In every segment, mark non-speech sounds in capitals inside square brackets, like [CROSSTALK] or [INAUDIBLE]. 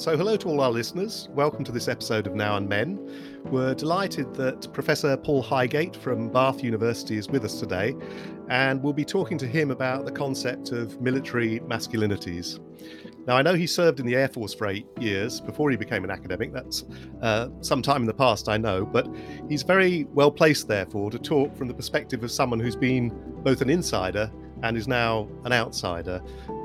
So, hello to all our listeners. Welcome to this episode of Now and Men. We're delighted that Professor Paul Higate from Bath University is with us today, and we'll be talking to him about the concept of military masculinities. Now, I know he served in the Air Force for eight years before he became an academic. That's uh, some time in the past, I know, but he's very well placed, therefore, to talk from the perspective of someone who's been both an insider and is now an outsider.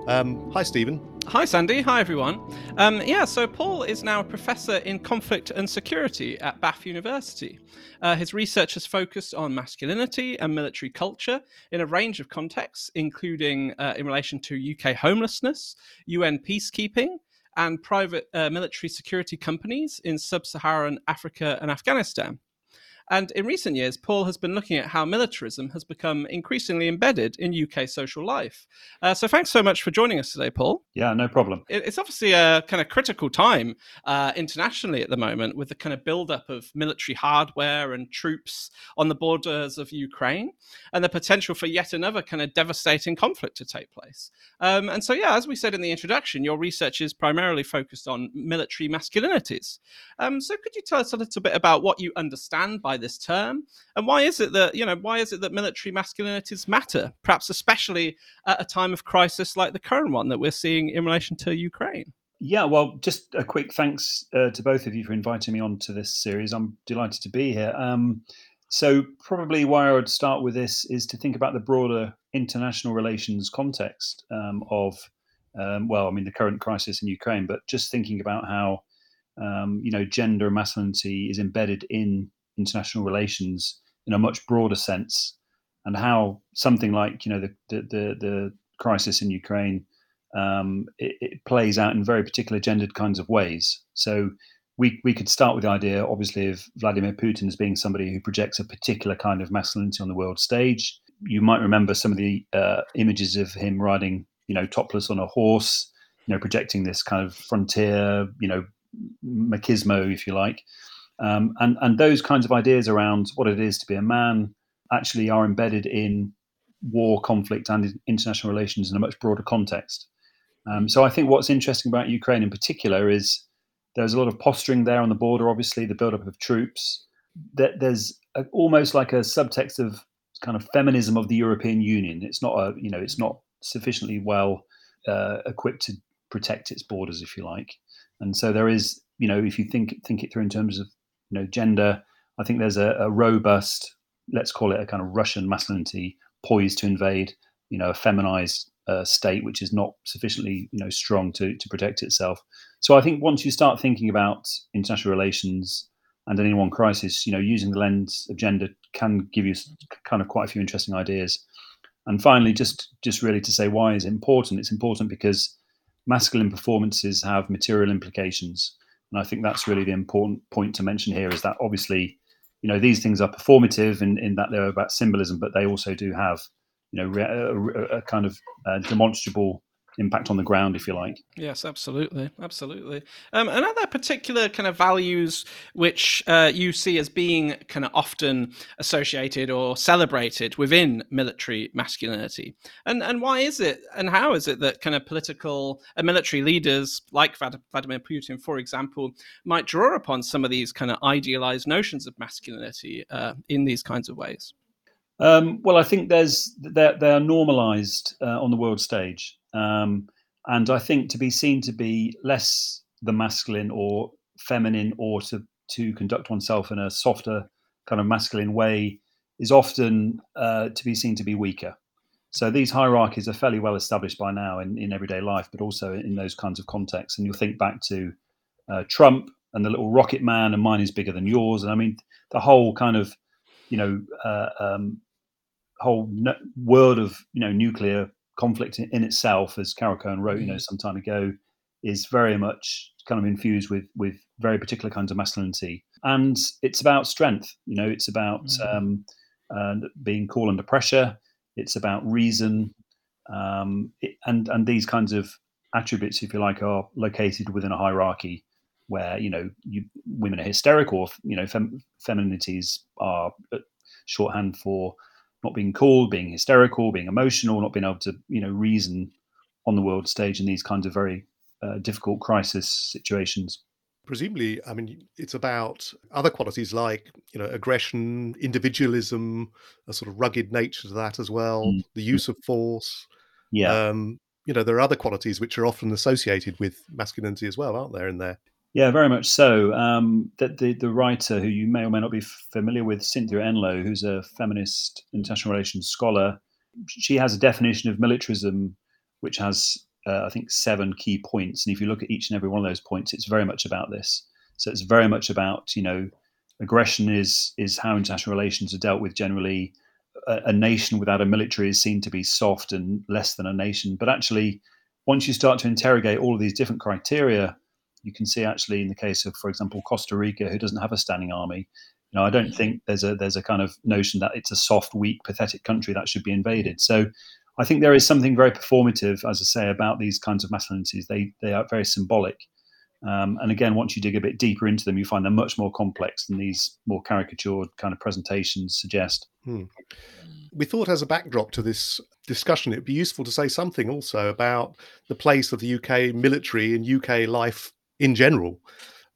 Um, hi, Stephen. Hi, Sandy. Hi, everyone. Um, yeah, so Paul is now a professor in conflict and security at Bath University. Uh, his research has focused on masculinity and military culture in a range of contexts, including uh, in relation to UK homelessness, UN peacekeeping, and private uh, military security companies in sub Saharan Africa and Afghanistan. And in recent years, Paul has been looking at how militarism has become increasingly embedded in UK social life. Uh, so thanks so much for joining us today, Paul. Yeah, no problem. It's obviously a kind of critical time uh, internationally at the moment with the kind of buildup of military hardware and troops on the borders of Ukraine and the potential for yet another kind of devastating conflict to take place. Um, and so, yeah, as we said in the introduction, your research is primarily focused on military masculinities. Um, so, could you tell us a little bit about what you understand by this term? And why is it that you know why is it that military masculinities matter perhaps especially at a time of crisis like the current one that we're seeing in relation to ukraine? Yeah well just a quick thanks uh, to both of you for inviting me on to this series. I'm delighted to be here. Um, so probably why i would start with this is to think about the broader international relations context um, of um, well i mean the current crisis in ukraine but just thinking about how um, you know, gender and masculinity is embedded in international relations in a much broader sense, and how something like you know the the the, the crisis in Ukraine um, it, it, plays out in very particular gendered kinds of ways. So we we could start with the idea, obviously, of Vladimir Putin as being somebody who projects a particular kind of masculinity on the world stage. You might remember some of the uh, images of him riding, you know, topless on a horse, you know, projecting this kind of frontier, you know, machismo, if you like. Um, and, and those kinds of ideas around what it is to be a man actually are embedded in war, conflict, and international relations in a much broader context. Um, so I think what's interesting about Ukraine in particular is there's a lot of posturing there on the border, obviously, the buildup of troops. That there's a, almost like a subtext of kind of feminism of the European Union. It's not a, you know, it's not sufficiently well uh, equipped to protect its borders, if you like. And so there is, you know, if you think think it through in terms of you know gender. I think there's a, a robust, let's call it a kind of Russian masculinity poised to invade, you know, a feminized uh, state which is not sufficiently, you know, strong to to protect itself. So I think once you start thinking about international relations and any one crisis, you know, using the lens of gender can give you kind of quite a few interesting ideas. And finally, just just really to say why is important? It's important because masculine performances have material implications. And I think that's really the important point to mention here is that obviously, you know, these things are performative in, in that they're about symbolism, but they also do have, you know, a, a kind of uh, demonstrable impact on the ground, if you like. Yes, absolutely, absolutely. Um, and are there particular kind of values which uh, you see as being kind of often associated or celebrated within military masculinity? And and why is it? And how is it that kind of political and military leaders like Vladimir Putin, for example, might draw upon some of these kind of idealized notions of masculinity uh, in these kinds of ways? Um, well, I think there's they're, they are normalized uh, on the world stage. Um, and I think to be seen to be less the masculine or feminine or to, to conduct oneself in a softer kind of masculine way is often uh, to be seen to be weaker. So these hierarchies are fairly well established by now in, in everyday life, but also in those kinds of contexts. And you'll think back to uh, Trump and the little rocket man, and mine is bigger than yours. And I mean, the whole kind of, you know, uh, um, whole world of you know nuclear conflict in, itself, as Carol Cohn wrote, you know, mm-hmm. some time ago, is very much kind of infused with with very particular kinds of masculinity, and it's about strength. You know, it's about mm-hmm. um, uh, being cool under pressure. It's about reason, um, it, and and these kinds of attributes, if you like, are located within a hierarchy where you know you, women are hysterical. You know, fem, femininities are uh, shorthand for not being cool, being hysterical, being emotional, not being able to, you know, reason on the world stage in these kinds of very uh, difficult crisis situations. Presumably, I mean, it's about other qualities like you know aggression, individualism, a sort of rugged nature to that as well, mm. the use of force. Yeah. Um, you know, there are other qualities which are often associated with masculinity as well, aren't there? In there. Yeah, very much so. Um, that the the writer who you may or may not be familiar with, Cynthia Enloe, who's a feminist international relations scholar, she has a definition of militarism which has uh, I think seven key points, and if you look at each and every one of those points, it's very much about this. So it's very much about you know aggression is is how international relations are dealt with generally. A, a nation without a military is seen to be soft and less than a nation, but actually, once you start to interrogate all of these different criteria, you can see actually in the case of, for example, Costa Rica, who doesn't have a standing army. You know, I don't think there's a there's a kind of notion that it's a soft, weak, pathetic country that should be invaded. So I think there is something very performative, as I say, about these kinds of masculinities. They they are very symbolic. Um, and again, once you dig a bit deeper into them, you find they're much more complex than these more caricatured kind of presentations suggest. Hmm. We thought, as a backdrop to this discussion, it'd be useful to say something also about the place of the UK military in UK life in general.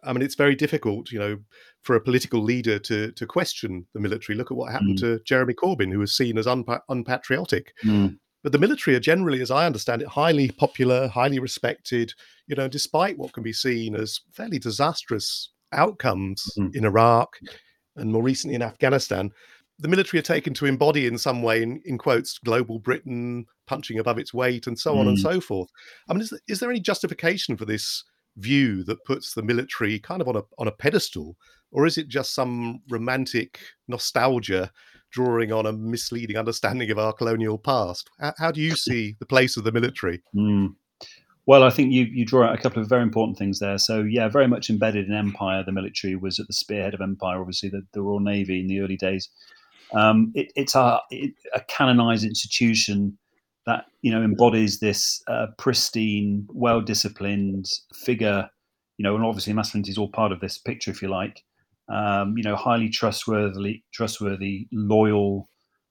I mean, it's very difficult, you know, for a political leader to to question the military. Look at what happened mm. to Jeremy Corbyn, who was seen as unpa- unpatriotic. Mm. But the military are generally, as I understand it, highly popular, highly respected. You know, despite what can be seen as fairly disastrous outcomes mm. in Iraq and more recently in Afghanistan, the military are taken to embody in some way, in, in quotes, global Britain punching above its weight and so on and mm. so forth. I mean, is, is there any justification for this view that puts the military kind of on a on a pedestal, or is it just some romantic nostalgia drawing on a misleading understanding of our colonial past? How, how do you [LAUGHS] see the place of the military? Mm. Well, I think you you draw out a couple of very important things there. So yeah, very much embedded in empire. The military was at the spearhead of empire. Obviously, the, the Royal Navy in the early days. Um, it, it's a, it, a canonized institution that you know embodies this uh, pristine, well-disciplined figure. You know, and obviously masculinity is all part of this picture, if you like. Um, you know, highly trustworthy, trustworthy, loyal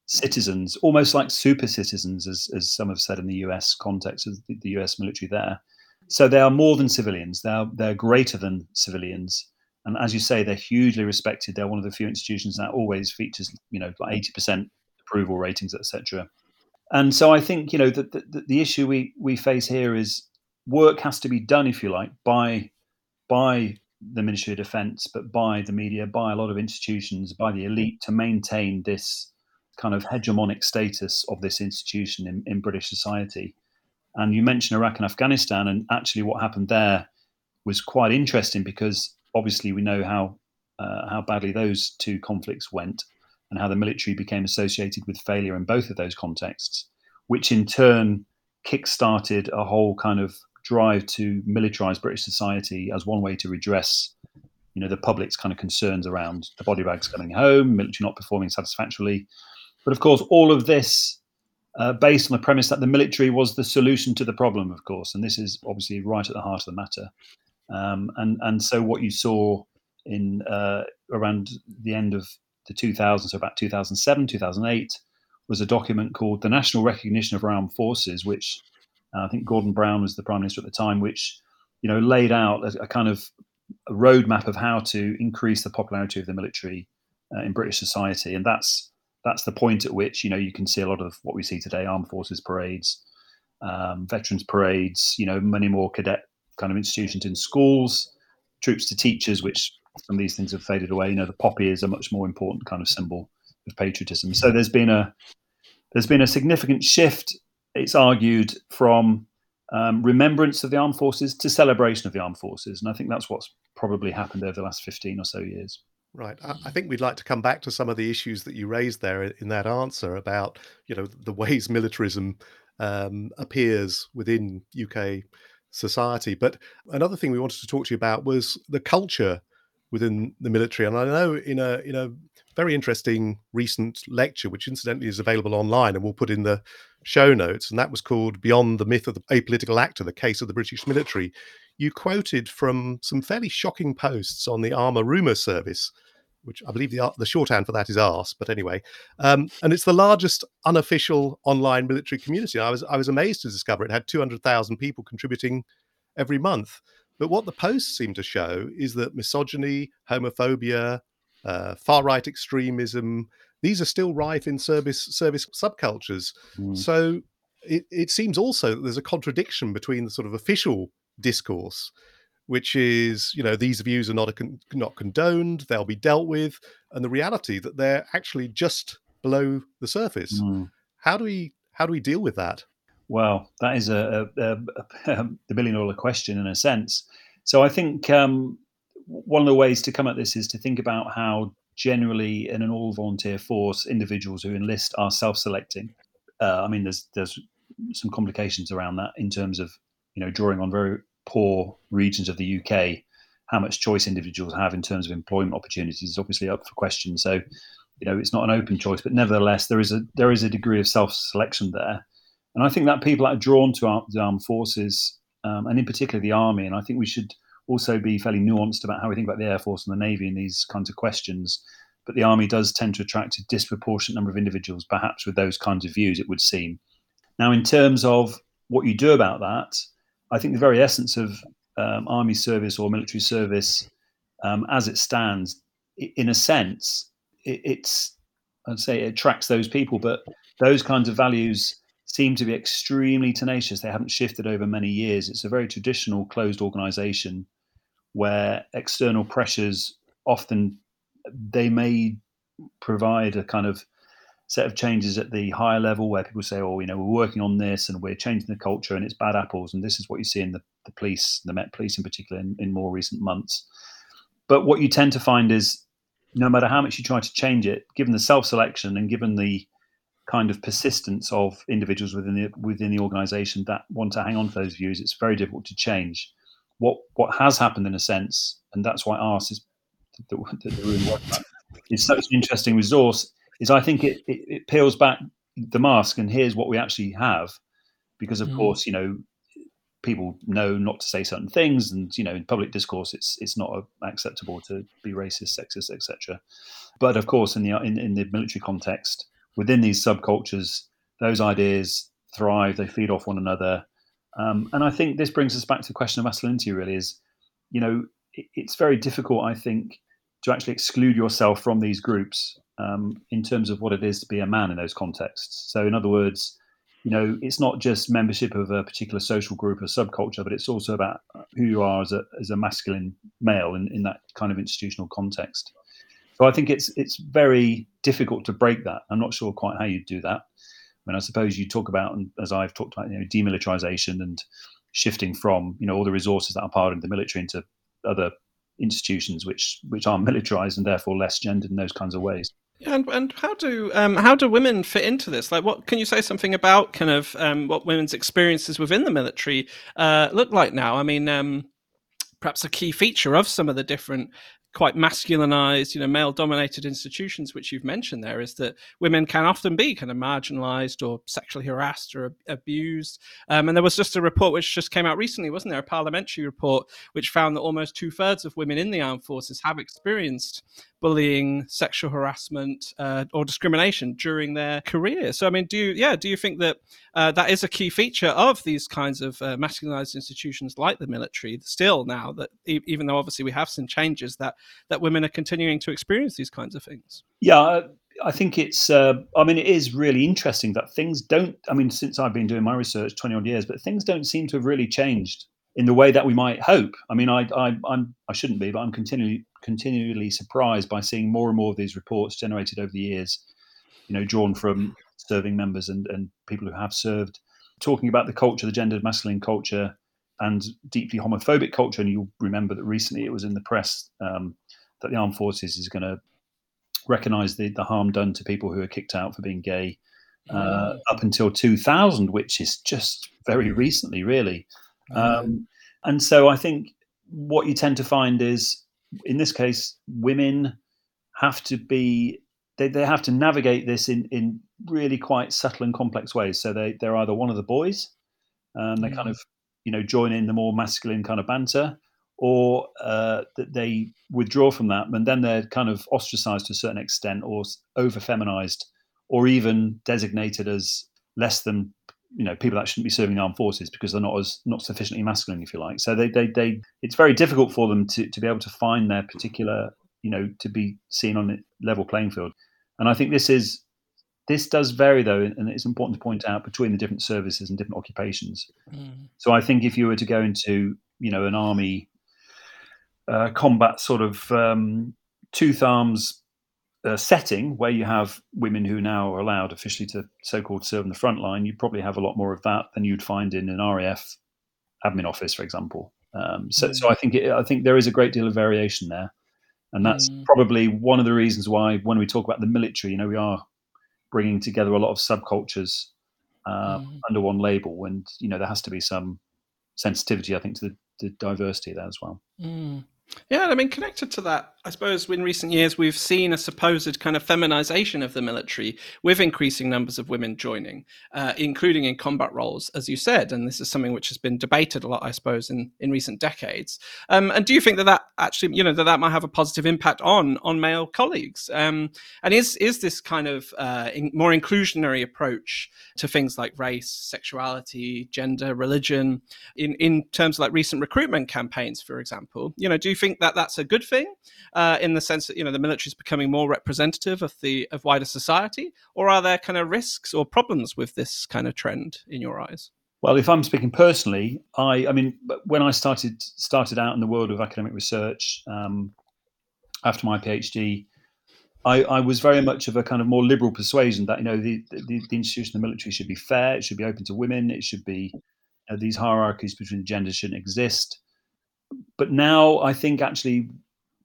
citizens, almost like super citizens, as, as some have said in the U.S. context of the, U.S. military there. So they are more than civilians. They are they're greater than civilians. And as you say, they're hugely respected. They're one of the few institutions that always features, you know, like eighty percent approval ratings, etc. And so I think you know that the, the, issue we we face here is work has to be done, if you like, by by the Ministry of Defence, but by the media, by a lot of institutions, by the elite to maintain this kind of hegemonic status of this institution in, in British society. And you mentioned Iraq and Afghanistan, and actually what happened there was quite interesting because obviously we know how uh, how badly those two conflicts went and how the military became associated with failure in both of those contexts, which in turn kick-started a whole kind of drive to militarize British society as one way to redress, you know, the public's kind of concerns around the body bags coming home, military not performing satisfactorily. But of course, all of this uh, based on the premise that the military was the solution to the problem, of course, and this is obviously right at the heart of the matter. Um, and and so what you saw in uh, around the end of the 2000s, so about 2007, 2008, was a document called the National Recognition of Armed Forces, which uh, I think Gordon Brown was the prime minister at the time, which you know laid out a, a kind of a roadmap of how to increase the popularity of the military uh, in British society, and that's that's the point at which you know you can see a lot of what we see today: armed forces parades, um, veterans parades, you know, many more cadet kind of institutions in schools, troops to teachers, which some of these things have faded away. You know, the poppy is a much more important kind of symbol of patriotism. So there's been a there's been a significant shift. It's argued from um, remembrance of the armed forces to celebration of the armed forces, and I think that's what's probably happened over the last fifteen or so years. Right. I think we'd like to come back to some of the issues that you raised there in that answer about, you know, the ways militarism um, appears within UK society. But another thing we wanted to talk to you about was the culture within the military. And I know in a in a very interesting recent lecture, which incidentally is available online and we'll put in the show notes, and that was called Beyond the Myth of the Apolitical Actor, the Case of the British Military. You quoted from some fairly shocking posts on the Army Rumour Service, which I believe the, the shorthand for that is ARSE, but anyway. Um, and it's the largest unofficial online military community. I was, I was amazed to discover it had 200,000 people contributing every month. But what the posts seem to show is that misogyny, homophobia, uh, far right extremism, these are still rife in service service subcultures. Mm. So it, it seems also that there's a contradiction between the sort of official discourse, which is, you know, these views are not con- not condoned, they'll be dealt with, and the reality that they're actually just below the surface. Mm. How do we how do we deal with that? Well, that is a, a, a, [LAUGHS] a billion dollar question in a sense. So I think um, one of the ways to come at this is to think about how generally in an all volunteer force, individuals who enlist are self selecting. Uh, I mean, there's there's some complications around that in terms of you know drawing on very poor regions of the UK. How much choice individuals have in terms of employment opportunities is obviously up for question. So, you know, it's not an open choice, but nevertheless, there is a there is a degree of self selection there. And I think that people are drawn to our, the armed forces, um, and in particular the army. And I think we should also be fairly nuanced about how we think about the air force and the navy in these kinds of questions. But the army does tend to attract a disproportionate number of individuals, perhaps with those kinds of views. It would seem. Now, in terms of what you do about that, I think the very essence of um, army service or military service, um, as it stands, in a sense, it, it's I'd say it attracts those people, but those kinds of values seem to be extremely tenacious. They haven't shifted over many years. It's a very traditional closed organization where external pressures often they may provide a kind of set of changes at the higher level where people say, oh, you know, we're working on this and we're changing the culture and it's bad apples. And this is what you see in the, the police, the Met Police in particular, in, in more recent months. But what you tend to find is no matter how much you try to change it, given the self selection and given the kind of persistence of individuals within the within the organization that want to hang on to those views, it's very difficult to change. What what has happened in a sense, and that's why ARSE is the, the, the room is such an interesting resource, is I think it, it, it, peels back the mask and here's what we actually have. Because of mm. course, you know, people know not to say certain things, and you know, in public discourse, it's it's not acceptable to be racist, sexist, etc. But of course, in the in, in the military context, within these subcultures, those ideas thrive, they feed off one another. Um, and I think this brings us back to the question of masculinity, really, is, you know, it, it's very difficult, I think, to actually exclude yourself from these groups um, in terms of what it is to be a man in those contexts. So, in other words, you know, it's not just membership of a particular social group or subculture, but it's also about who you are as a, as a masculine male in, in that kind of institutional context. So I think it's it's very difficult to break that. I'm not sure quite how you do that. I mean, I suppose you talk about, and as I've talked about, you know, demilitarization and shifting from you know all the resources that are part of the military into other institutions which which are militarized and therefore less gendered in those kinds of ways. And and how do um, how do women fit into this? Like, what can you say something about kind of um, what women's experiences within the military uh, look like now? I mean, um, perhaps a key feature of some of the different quite masculinized, you know, male dominated institutions, which you've mentioned there, is that women can often be kind of marginalized or sexually harassed or abused. Um, and there was just a report which just came out recently, wasn't there? A parliamentary report which found that almost two thirds of women in the armed forces have experienced bullying, sexual harassment, uh, or discrimination during their career. So, I mean, do you, yeah, do you think that uh, that is a key feature of these kinds of uh, masculinized institutions like the military? Still, now that e- even though obviously we have some changes, that that women are continuing to experience these kinds of things. Yeah. I think it's. Uh, I mean, it is really interesting that things don't. I mean, since I've been doing my research twenty odd years, but things don't seem to have really changed in the way that we might hope. I mean, I, I, I'm, I shouldn't be, but I'm continually, continually surprised by seeing more and more of these reports generated over the years. You know, drawn from serving members and, and people who have served, talking about the culture, the gendered masculine culture, and deeply homophobic culture. And you'll remember that recently it was in the press um, that the armed forces is going to recognise the, the harm done to people who are kicked out for being gay. Uh, mm. up until 2000, which is just very recently, really. Um, and so I think what you tend to find is, in this case, women have to be they, they have to navigate this in, in really quite subtle and complex ways. So they, they're either one of the boys, and they mm. kind of you know join in the more masculine kind of banter, or uh, that they withdraw from that, and then they're kind of ostracized to a certain extent, or over feminized, or even designated as less than you know people that shouldn't be serving the armed forces because they're not as not sufficiently masculine, if you like. So they they they it's very difficult for them to to be able to find their particular you know to be seen on a level playing field. And I think this is this does vary though, and it's important to point out between the different services and different occupations. Mm. So I think if you were to go into you know an army uh, combat sort of um, tooth arms uh, setting where you have women who now are allowed officially to so-called serve in the front line, you probably have a lot more of that than you'd find in an RAF admin office, for example. Um, so, mm. so I think it, I think there is a great deal of variation there, and that's mm. probably one of the reasons why when we talk about the military, you know, we are bringing together a lot of subcultures uh, mm. under one label, and you know there has to be some sensitivity, I think, to the, the diversity there as well. Mm. Yeah, I mean, connected to that, I suppose in recent years we've seen a supposed kind of feminization of the military with increasing numbers of women joining, uh, including in combat roles, as you said. And this is something which has been debated a lot, I suppose, in, in recent decades. Um, and do you think that that actually, you know, that that might have a positive impact on on male colleagues? Um, and is is this kind of uh, in, more inclusionary approach to things like race, sexuality, gender, religion, in in terms of like recent recruitment campaigns, for example? You know, do you think that that's a good thing? Uh, in the sense that you know the military is becoming more representative of the of wider society, or are there kind of risks or problems with this kind of trend in your eyes? Well, if I'm speaking personally, I, I mean, when I started started out in the world of academic research um, after my PhD, I, I, was very much of a kind of more liberal persuasion that you know the, the, the institution of the military should be fair, it should be open to women, it should be these hierarchies between genders shouldn't exist. But now I think actually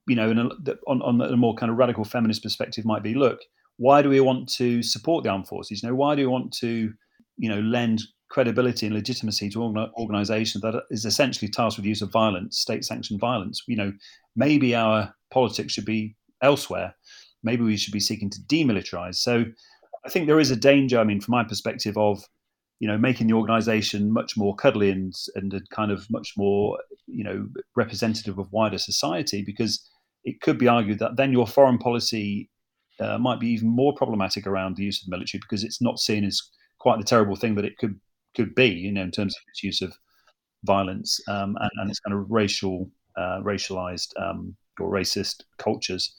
you know, a, on, on a more kind of radical feminist perspective, might be: look, why do we want to support the armed forces? You know, why do we want to, you know, lend credibility and legitimacy to an organization that is essentially tasked with use of violence, state-sanctioned violence? You know, maybe our politics should be elsewhere. Maybe we should be seeking to demilitarize. So, I think there is a danger. I mean, from my perspective, of you know making the organization much more cuddly and and kind of much more you know representative of wider society because it could be argued that then your foreign policy uh, might be even more problematic around the use of the military because it's not seen as quite the terrible thing that it could could be, you know, in terms of its use of violence um, and, and, its kind of racial, uh, racialized um, or racist cultures.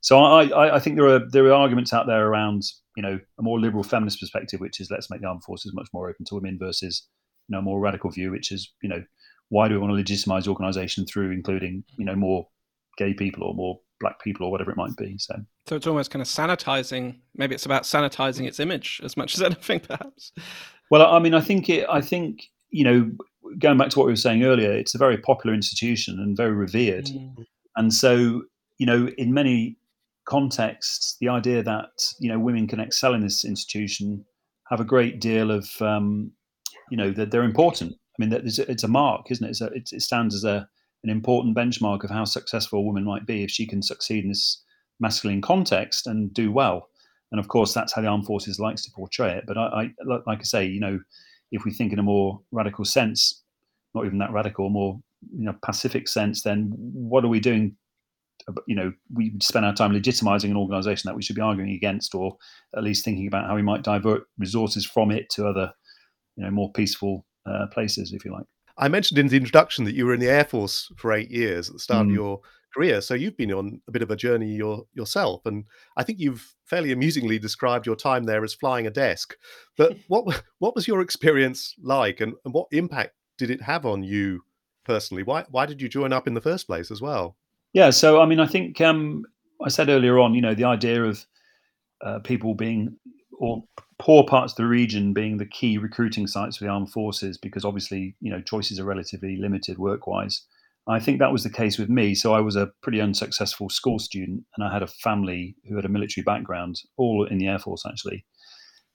So I, I, I, think there are there are arguments out there around you know a more liberal feminist perspective, which is let's make the armed forces much more open to women, versus you know a more radical view, which is you know why do we want to legitimize organisation through including you know more gay people or more black people or whatever it might be. So, so it's almost kind of sanitizing. Maybe it's about sanitizing its image as much as [LAUGHS] anything, perhaps. Well, I mean, I think it. I think you know, going back to what we were saying earlier, it's a very popular institution and very revered, mm. and so you know, in many contexts, the idea that you know women can excel in this institution have a great deal of um, you know that they're important. I mean, that it's a mark, isn't it? A, it stands as a an important benchmark of how successful a woman might be if she can succeed in this masculine context and do well. And of course, that's how the armed forces likes to portray it. But I, I like I say, you know, if we think in a more radical sense, not even that radical, more you know pacific sense, then what are we doing? You know, we spend our time legitimizing an organization that we should be arguing against, or at least thinking about how we might divert resources from it to other, you know, more peaceful uh, places, if you like. I mentioned in the introduction that you were in the Air Force for eight years at the start mm. of your career. So you've been on a bit of a journey your, yourself. And I think you've fairly amusingly described your time there as flying a desk. But [LAUGHS] what what was your experience like and, and what impact did it have on you personally? Why why did you join up in the first place as well? Yeah, so I mean I think um, I said earlier on, you know, the idea of uh, people being or poor parts of the region being the key recruiting sites for the armed forces because obviously you know choices are relatively limited work wise i think that was the case with me. So i was a pretty unsuccessful school student and i had a family who had a military background all in the air force actually.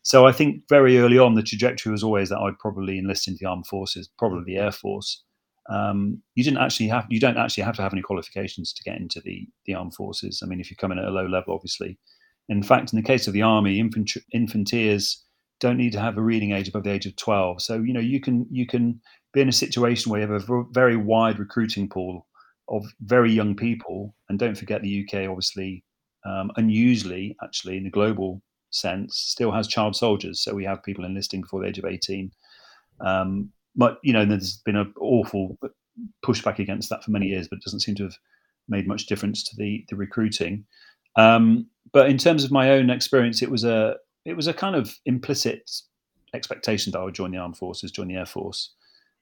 So i think very early on the trajectory was always that i'd probably enlist into the armed forces probably the air force. Um, you didn't actually have you don't actually have to have any qualifications to get into the the armed forces. I mean if you come in at a low level obviously in fact, in the case of the army, infantry, infanteers don't need to have a reading age above the age of 12. So, you know, you can you can be in a situation where you have a very wide recruiting pool of very young people. And don't forget the UK, obviously, um, unusually, actually, in the global sense still has child soldiers. So we have people enlisting before the age of 18. Um, but, you know, there's been an awful pushback against that for many years, but it doesn't seem to have made much difference to the, the recruiting. Um, but in terms of my own experience, it was a it was a kind of implicit expectation that I would join the armed forces, join the air force.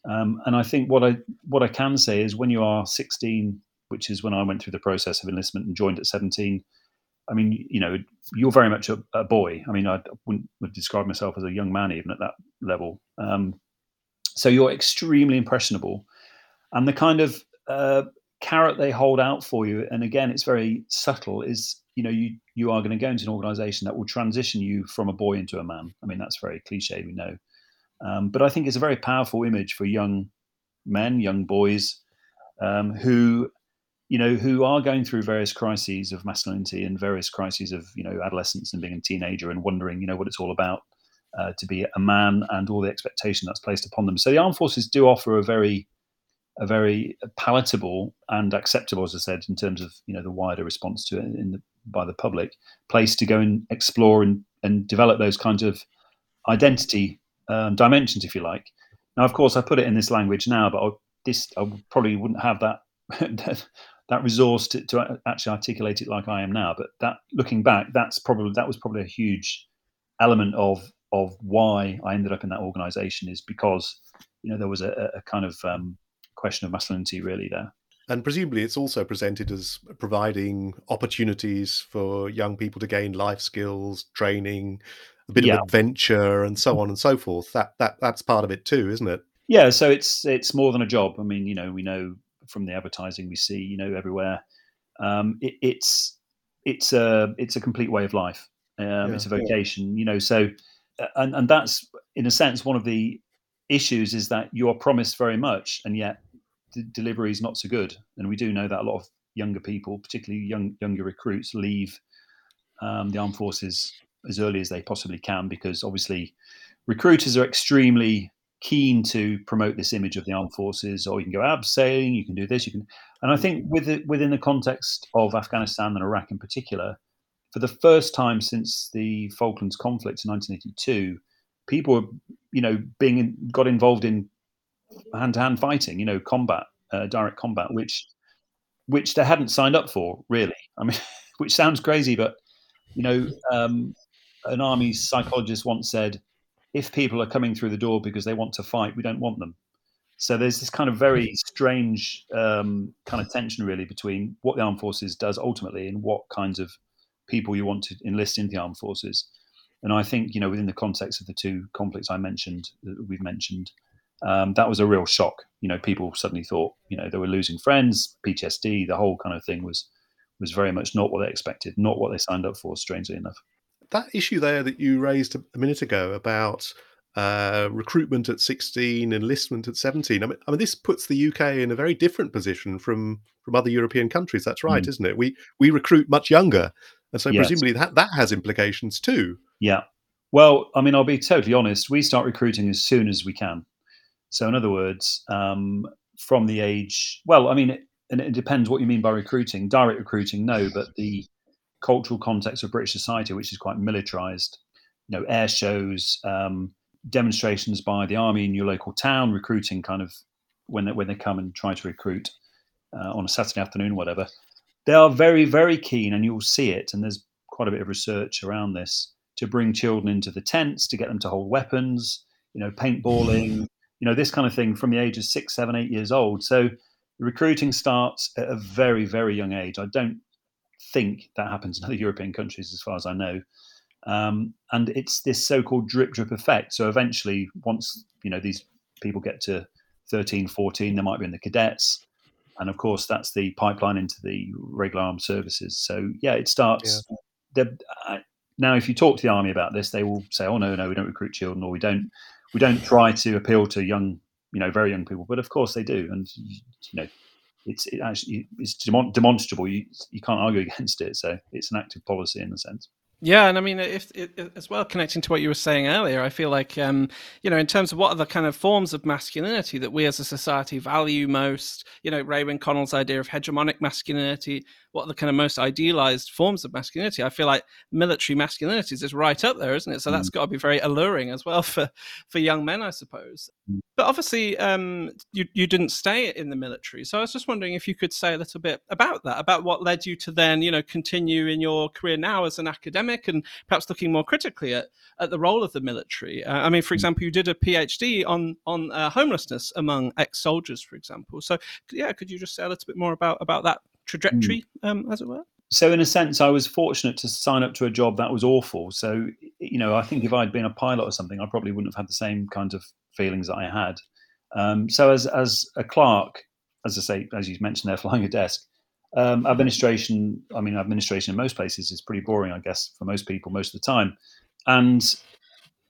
Um, and I think what I what I can say is when you are 16, which is when I went through the process of enlistment and joined at 17, I mean, you know, you're very much a, a boy. I mean, I wouldn't would describe myself as a young man even at that level. Um, so you're extremely impressionable, and the kind of uh, carrot they hold out for you, and again, it's very subtle. Is you know, you you are going to go into an organisation that will transition you from a boy into a man. I mean, that's very cliche, we know, um, but I think it's a very powerful image for young men, young boys, um, who you know, who are going through various crises of masculinity and various crises of, you know, adolescence and being a teenager and wondering, you know, what it's all about uh, to be a man and all the expectation that's placed upon them. So the armed forces do offer a very, a very palatable and acceptable, as I said, in terms of you know the wider response to it in the, by the public, place to go and explore and, and develop those kinds of identity um, dimensions, if you like. Now, of course, I put it in this language now, but I, this I probably wouldn't have that [LAUGHS] that resource to, to actually articulate it like I am now. But that looking back, that's probably that was probably a huge element of of why I ended up in that organisation is because you know there was a, a kind of um, question of masculinity really there. And presumably, it's also presented as providing opportunities for young people to gain life skills, training, a bit yeah. of adventure, and so on and so forth. That that that's part of it too, isn't it? Yeah. So it's it's more than a job. I mean, you know, we know from the advertising we see, you know, everywhere. Um, it, it's it's a it's a complete way of life. Um, yeah, it's a vocation, yeah. you know. So, and and that's in a sense one of the issues is that you are promised very much, and yet the delivery is not so good. And we do know that a lot of younger people, particularly young younger recruits, leave um, the armed forces as early as they possibly can because obviously recruiters are extremely keen to promote this image of the armed forces, or you can go abseiling, you can do this, you can. And I think with it, within the context of Afghanistan and Iraq in particular, for the first time since the Falklands conflict in 1982, people were, you know, being got involved in hand-to-hand fighting, you know, combat, uh, direct combat, which which they hadn't signed up for, really. I mean, [LAUGHS] which sounds crazy, but you know, um, an army psychologist once said if people are coming through the door because they want to fight, we don't want them. So there's this kind of very strange um, kind of tension, really, between what the armed forces does ultimately and what kinds of people you want to enlist in the armed forces. And I think, you know, within the context of the two conflicts I mentioned, that we've mentioned, um, that was a real shock. You know, people suddenly thought, you know, they were losing friends, PTSD, the whole kind of thing was was very much not what they expected, not what they signed up for, strangely enough that issue there that you raised a minute ago about uh, recruitment at 16, enlistment at 17. I mean, I mean, this puts the UK in a very different position from from other European countries. That's right, mm. isn't it? We we recruit much younger, and so yes. presumably that that has implications too. Yeah. Well, I mean, I'll be totally honest. We start recruiting as soon as we can. So, in other words, um, from the age, well, I mean, it, and it depends what you mean by recruiting. Direct recruiting, no, but the cultural context of British society, which is quite militarized. You know, air shows, um, demonstrations by the army in your local town, recruiting kind of when they, when they come and try to recruit uh, on a Saturday afternoon, whatever. They are very, very keen, and you'll see it. And there's quite a bit of research around this to bring children into the tents, to get them to hold weapons, you know, paintballing, you know, this kind of thing from the age of six, seven, eight years old. So recruiting starts at a very, very young age. I don't think that happens in other [LAUGHS] European countries, as far as I know. Um, and it's this so-called drip drip effect. So eventually, once you know these people get to 13, 14, they might be in the cadets, and of course that's the pipeline into the regular armed services. So yeah, it starts. Yeah. Uh, now, if you talk to the army about this, they will say, "Oh no, no, we don't recruit children, or we don't, we don't try to appeal to young, you know, very young people." But of course they do, and you know, it's it actually it's demonstrable. You you can't argue [LAUGHS] against it. So it's an active policy in a sense. Yeah, and I mean, if, if, as well, connecting to what you were saying earlier, I feel like, um, you know, in terms of what are the kind of forms of masculinity that we as a society value most, you know, Raewyn Connell's idea of hegemonic masculinity, what are the kind of most idealized forms of masculinity? I feel like military masculinity is just right up there, isn't it? So that's got to be very alluring as well [LAUGHS] for, for young men, I suppose. Mm. But obviously, um, you, you didn't stay in the military. So I was just wondering if you could say a little bit about that, about what led you to then, you know, continue in your career now as an academic and perhaps looking more critically at, at the role of the military. Uh, I mean, for mm. example, you did a PhD on on uh, homelessness among ex-soldiers, for example. So, yeah, could you just say a little bit more about about that trajectory, mm. um, as it were? So, in a sense, I was fortunate to sign up to a job that was awful. So, you know, I think if I'd been a pilot or something, I probably wouldn't have had the same kind of feelings that I had. Um, so, as as a clerk, as I say, as you mentioned, there [LAUGHS] flying a desk. Um, administration, I mean, administration in most places is pretty boring, I guess, for most people most of the time. And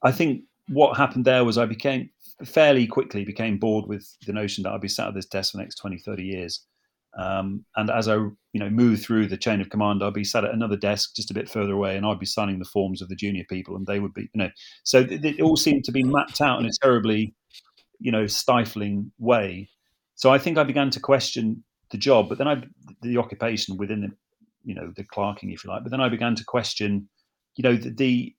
I think what happened there was I became fairly quickly became bored with the notion that I'd be sat at this desk for the next 20, 30 years. Um, and as I, you know, moved through the chain of command, I'd be sat at another desk just a bit further away, and I'd be signing the forms of the junior people, and they would be, you know, so it, it all seemed to be mapped out in a terribly, you know, stifling way. So I think I began to question the job, but then I the occupation within the you know the clerking, if you like. But then I began to question, you know, the, the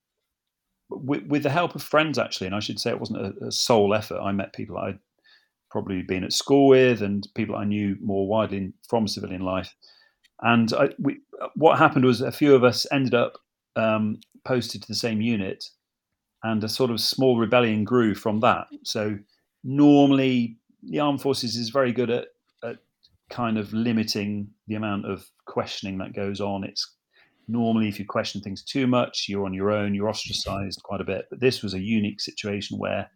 with, with, the help of friends actually, and I should say it wasn't a, a sole effort. I met people I'd probably been at school with and people I knew more widely from civilian life. And I, we, what happened was a few of us ended up um, posted to the same unit, and a sort of small rebellion grew from that. So normally, the armed forces is very good at kind of limiting the amount of questioning that goes on. It's normally if you question things too much, you're on your own, you're ostracized quite a bit. But this was a unique situation where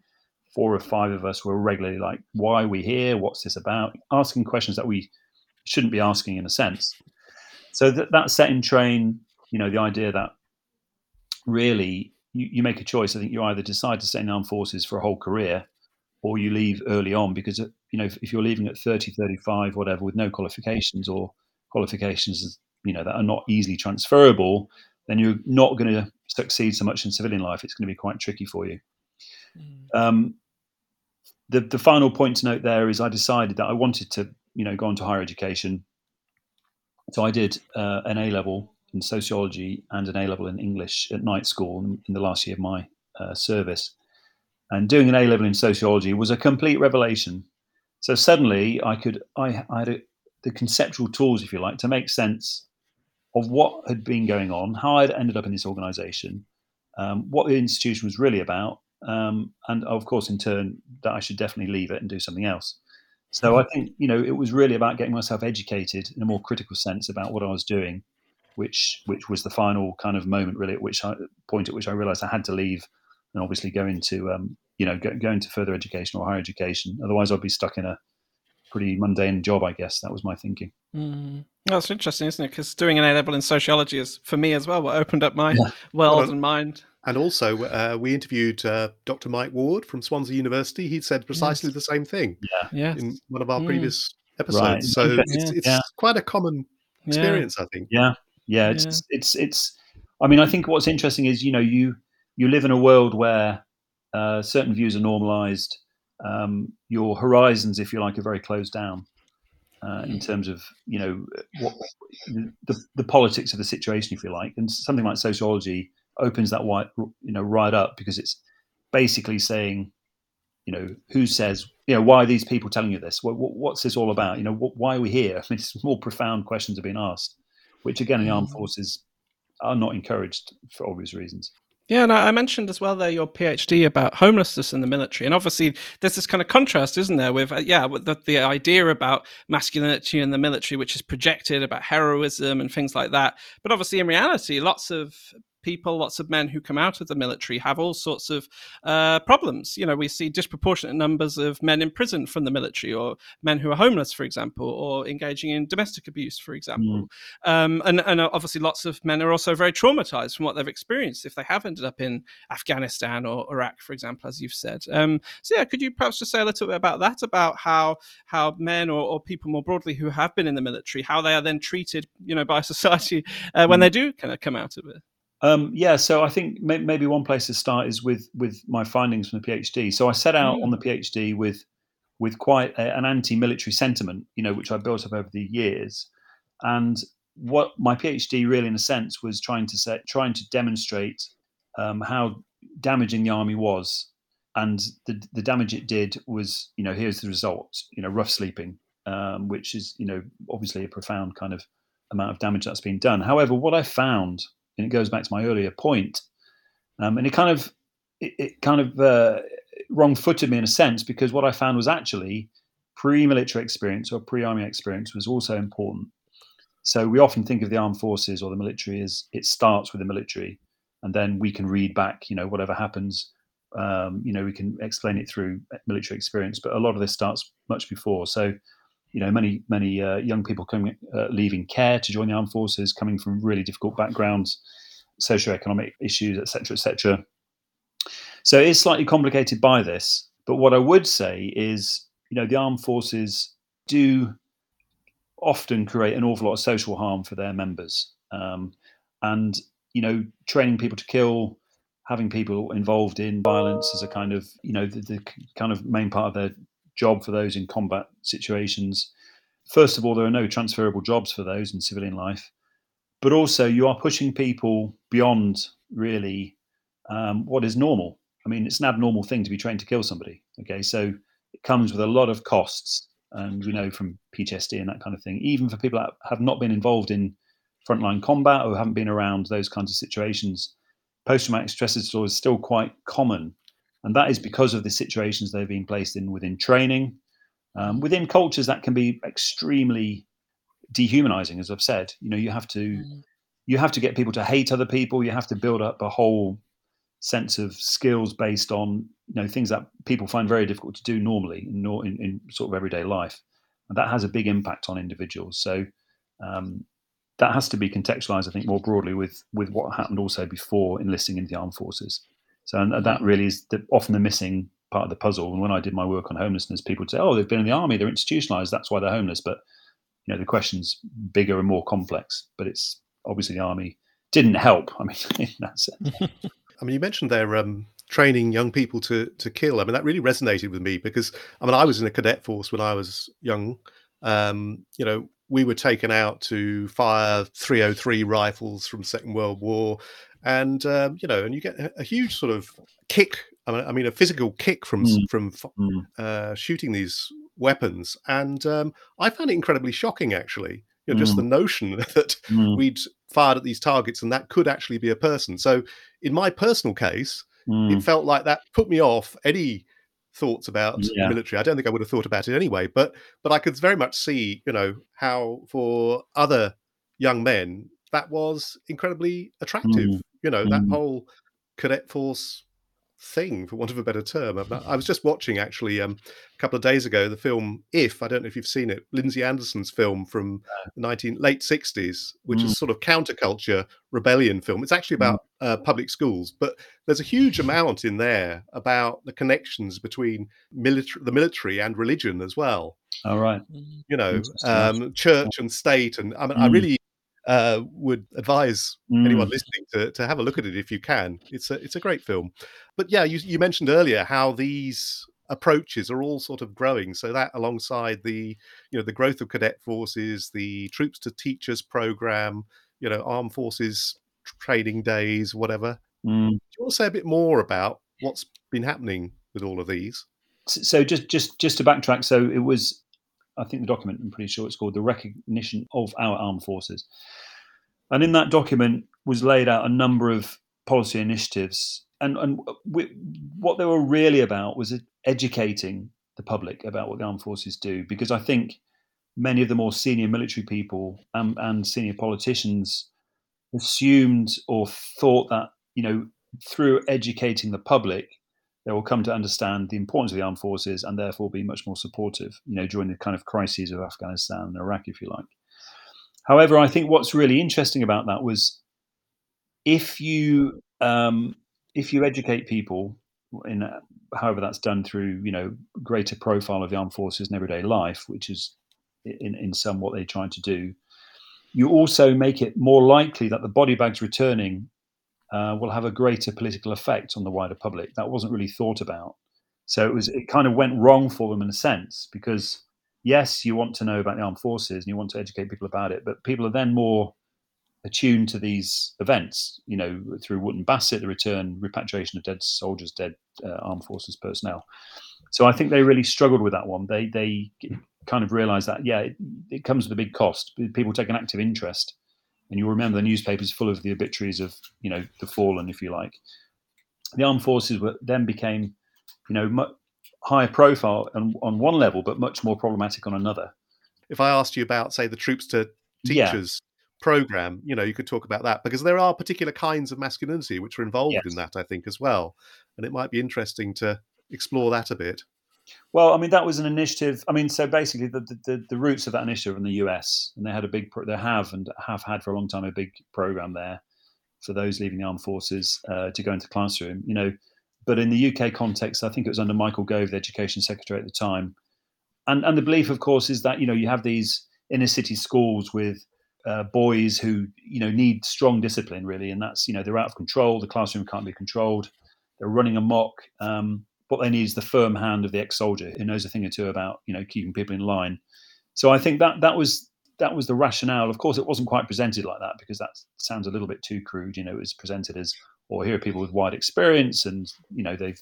four or five of us were regularly like, why are we here? What's this about? Asking questions that we shouldn't be asking in a sense. So that, that set in train, you know, the idea that really you, you make a choice. I think you either decide to stay in armed forces for a whole career or you leave early on because you know if, if, you're leaving at 30 35 whatever with no qualifications or qualifications you know that are not easily transferable then you're not going to succeed so much in civilian life it's going to be quite tricky for you mm. um, the, the final point to note there is i decided that i wanted to you know go on to higher education so i did uh, an a level in sociology and an a level in english at night school in, the last year of my uh, service and doing an A level in sociology was a complete revelation. So suddenly I could I, I had a, the conceptual tools, if you like, to make sense of what had been going on, how I'd ended up in this organisation, um, what the institution was really about, um, and of course, in turn, that I should definitely leave it and do something else. So I think you know it was really about getting myself educated in a more critical sense about what I was doing, which which was the final kind of moment really at which I point at which I realised I had to leave and obviously go into um, you know go, go into further education or higher education. Otherwise, I'd be stuck in a pretty mundane job. I guess that was my thinking. Mm. That's interesting, isn't it? Because doing an A level in sociology is for me as well what opened up my yeah. world well, and mind. And also, uh, we interviewed uh, Dr. Mike Ward from Swansea University. He said precisely yes. the same thing. Yeah, yeah. In one of our mm. previous episodes. Right. So it's, it's yeah. quite a common experience, I think. Yeah, yeah. It's it's it's. I mean, I think what's interesting is you know you you live in a world where uh, certain views are normalized. Um, your horizons, if you like, are very closed down uh, in mm. terms of you know what the, the politics of the situation, if you like. And something like sociology opens that white, you know, right up because it's basically saying, you know, who says, you know, why are these people telling you this? What, what's this all about? You know, what, why are we here? I mean, it's more profound questions are being asked, which again, the armed mm. forces are not encouraged for obvious reasons. Yeah, and I mentioned as well there your PhD about homelessness in the military, and obviously there's this kind of contrast, isn't there, with uh, yeah, with the, the idea about masculinity in the military, which is projected about heroism and things like that. But obviously, in reality, lots of people, lots of men who come out of the military have all sorts of uh, problems. You know, we see disproportionate numbers of men in prison from the military, or men who are homeless, for example, or engaging in domestic abuse, for example. Mm. Um, and, and obviously, lots of men are also very traumatized from what they've experienced if they have ended up in Afghanistan or Iraq, for example, as you've said. Um, so, yeah, could you perhaps just say a little bit about that, about how how men or, or people more broadly who have been in the military, how they are then treated, you know, by [LAUGHS] society uh, when mm. they do kind of come out of it? Um, yeah, so I think may, maybe one place to start is with with my findings from the PhD. So I set out mm. on the PhD with with quite a, an anti-military sentiment, you know, which I built up over the years, and what my PhD really, in a sense, was trying to set, trying to demonstrate um, how damaging the army was, and the the damage it did was, you know, here's the results, you know, rough sleeping, um, which is, you know, obviously a profound kind of amount of damage that's been done. However, what I found and it goes back to my earlier point, um, and it kind of it, it kind of uh, wrong-footed me in a sense because what I found was actually pre-military experience or pre-army experience was also important. So we often think of the armed forces or the military as it starts with the military, and then we can read back, you know, whatever happens. Um, you know, we can explain it through military experience, but a lot of this starts much before. So, you know, many many uh, young people coming uh, leaving care to join the armed forces, coming from really difficult backgrounds, socioeconomic issues, etc., etc. So it's slightly complicated by this. But what I would say is, you know, the armed forces do often create an awful lot of social harm for their members, um, and you know, training people to kill, having people involved in violence as a kind of, you know, the, the kind of main part of their job for those in combat situations. First of all, there are no transferable jobs for those in civilian life, but also you are pushing people beyond really um, what is normal. I mean, it's an abnormal thing to be trained to kill somebody. Okay, so it comes with a lot of costs, and we know from PTSD and that kind of thing. Even for people that have not been involved in frontline combat or haven't been around those kinds of situations, post-traumatic stress disorder is still quite common and that is because of the situations they've been placed in within training, um, within cultures that can be extremely dehumanizing. As I've said, you know, you have to mm. you have to get people to hate other people. You have to build up a whole sense of skills based on you know things that people find very difficult to do normally in, in, in sort of everyday life, and that has a big impact on individuals. So. Um, that has to be contextualized, I think, more broadly with with what happened also before enlisting into the armed forces. So and that really is the, often the missing part of the puzzle. And when I did my work on homelessness, people would say, "Oh, they've been in the army, they're institutionalized, that's why they're homeless." But you know, the question's bigger and more complex. But it's obviously the army didn't help. I mean, [LAUGHS] in that sense. [LAUGHS] I mean, you mentioned their um, training young people to to kill. I mean, that really resonated with me because I mean, I was in a cadet force when I was young. Um, you know, we were taken out to fire 303 rifles from Second World War and um, you know, and you get a, huge sort of kick. I mean, a physical kick from mm. from mm. Uh, shooting these weapons, and um, I found it incredibly shocking, actually. You know, mm. just the notion [LAUGHS] that mm. we'd fired at these targets and that could actually be a person. So, in my personal case, it mm. felt like that put me off any thoughts about yeah. military. I don't think I would have thought about it anyway, but but I could very much see, you know, how for other young men that was incredibly attractive. Mm. You know, mm. that whole cadet force thing, for want of a better term. I was [LAUGHS] just watching actually um, a couple of days ago the film If. I don't know if you've seen it. Lindsay Anderson's film from the 19 late 60s, which mm. is sort of counterculture rebellion film. It's actually mm. about uh, public schools, but there's a huge amount in there about the connections between military, the military and religion as well. All right. You know, um, church and state, and I mean, mm. I really uh, would advise mm. anyone listening to, to have a look at it if you can. It's a it's a great film. But yeah, you, you mentioned earlier how these approaches are all sort of growing. So that alongside the you know the growth of cadet forces, the troops to teachers program, you know, armed forces training days, whatever. Mm. Do you want to say a bit more about what's been happening with all of these? So just just just to backtrack, so it was I think the document, I'm pretty sure it's called The Recognition of Our Armed Forces. And in that document was laid out a number of policy initiatives. And, and we, what they were really about was educating the public about what the armed forces do. Because I think many of the more senior military people and, and senior politicians assumed or thought that, you know, through educating the public, they will come to understand the importance of the armed forces and therefore be much more supportive, you know, during the kind of crises of Afghanistan and Iraq, if you like. However, I think what's really interesting about that was if you um, if you educate people in however that's done through you know greater profile of the armed forces in everyday life, which is in in some what they're trying to do, you also make it more likely that the body bags returning uh, will have a greater political effect on the wider public. That wasn't really thought about. So it was it kind of went wrong for them in a sense because yes, you want to know about the armed forces and you want to educate people about it, but people are then more attuned to these events, you know, through Wootton Bassett, the return, repatriation of dead soldiers, dead uh, armed forces personnel. So I think they really struggled with that one. They they kind of realised that yeah, it, it, comes with a big cost. People take an active interest, and you'll remember the newspapers full of the obituaries of you know the fallen, if you like. The armed forces were, then became, you know, higher profile on, on one level, but much more problematic on another. If I asked you about, say, the troops to teachers program you know you could talk about that because there are particular kinds of masculinity which are involved yes. in that i think as well and it might be interesting to explore that a bit well i mean that was an initiative i mean so basically the the, the roots of that initiative in the us and they had a big they have and have had for a long time a big program there for those leaving the armed forces uh, to go into the classroom you know but in the uk context i think it was under michael gove the education secretary at the time and and the belief of course is that you know you have these inner city schools with uh, boys who you know need strong discipline really, and that's you know they're out of control. The classroom can't be controlled. They're running amok. Um, what they need is the firm hand of the ex-soldier who knows a thing or two about you know keeping people in line. So I think that that was that was the rationale. Of course, it wasn't quite presented like that because that sounds a little bit too crude. You know, it was presented as, or here are people with wide experience, and you know, they've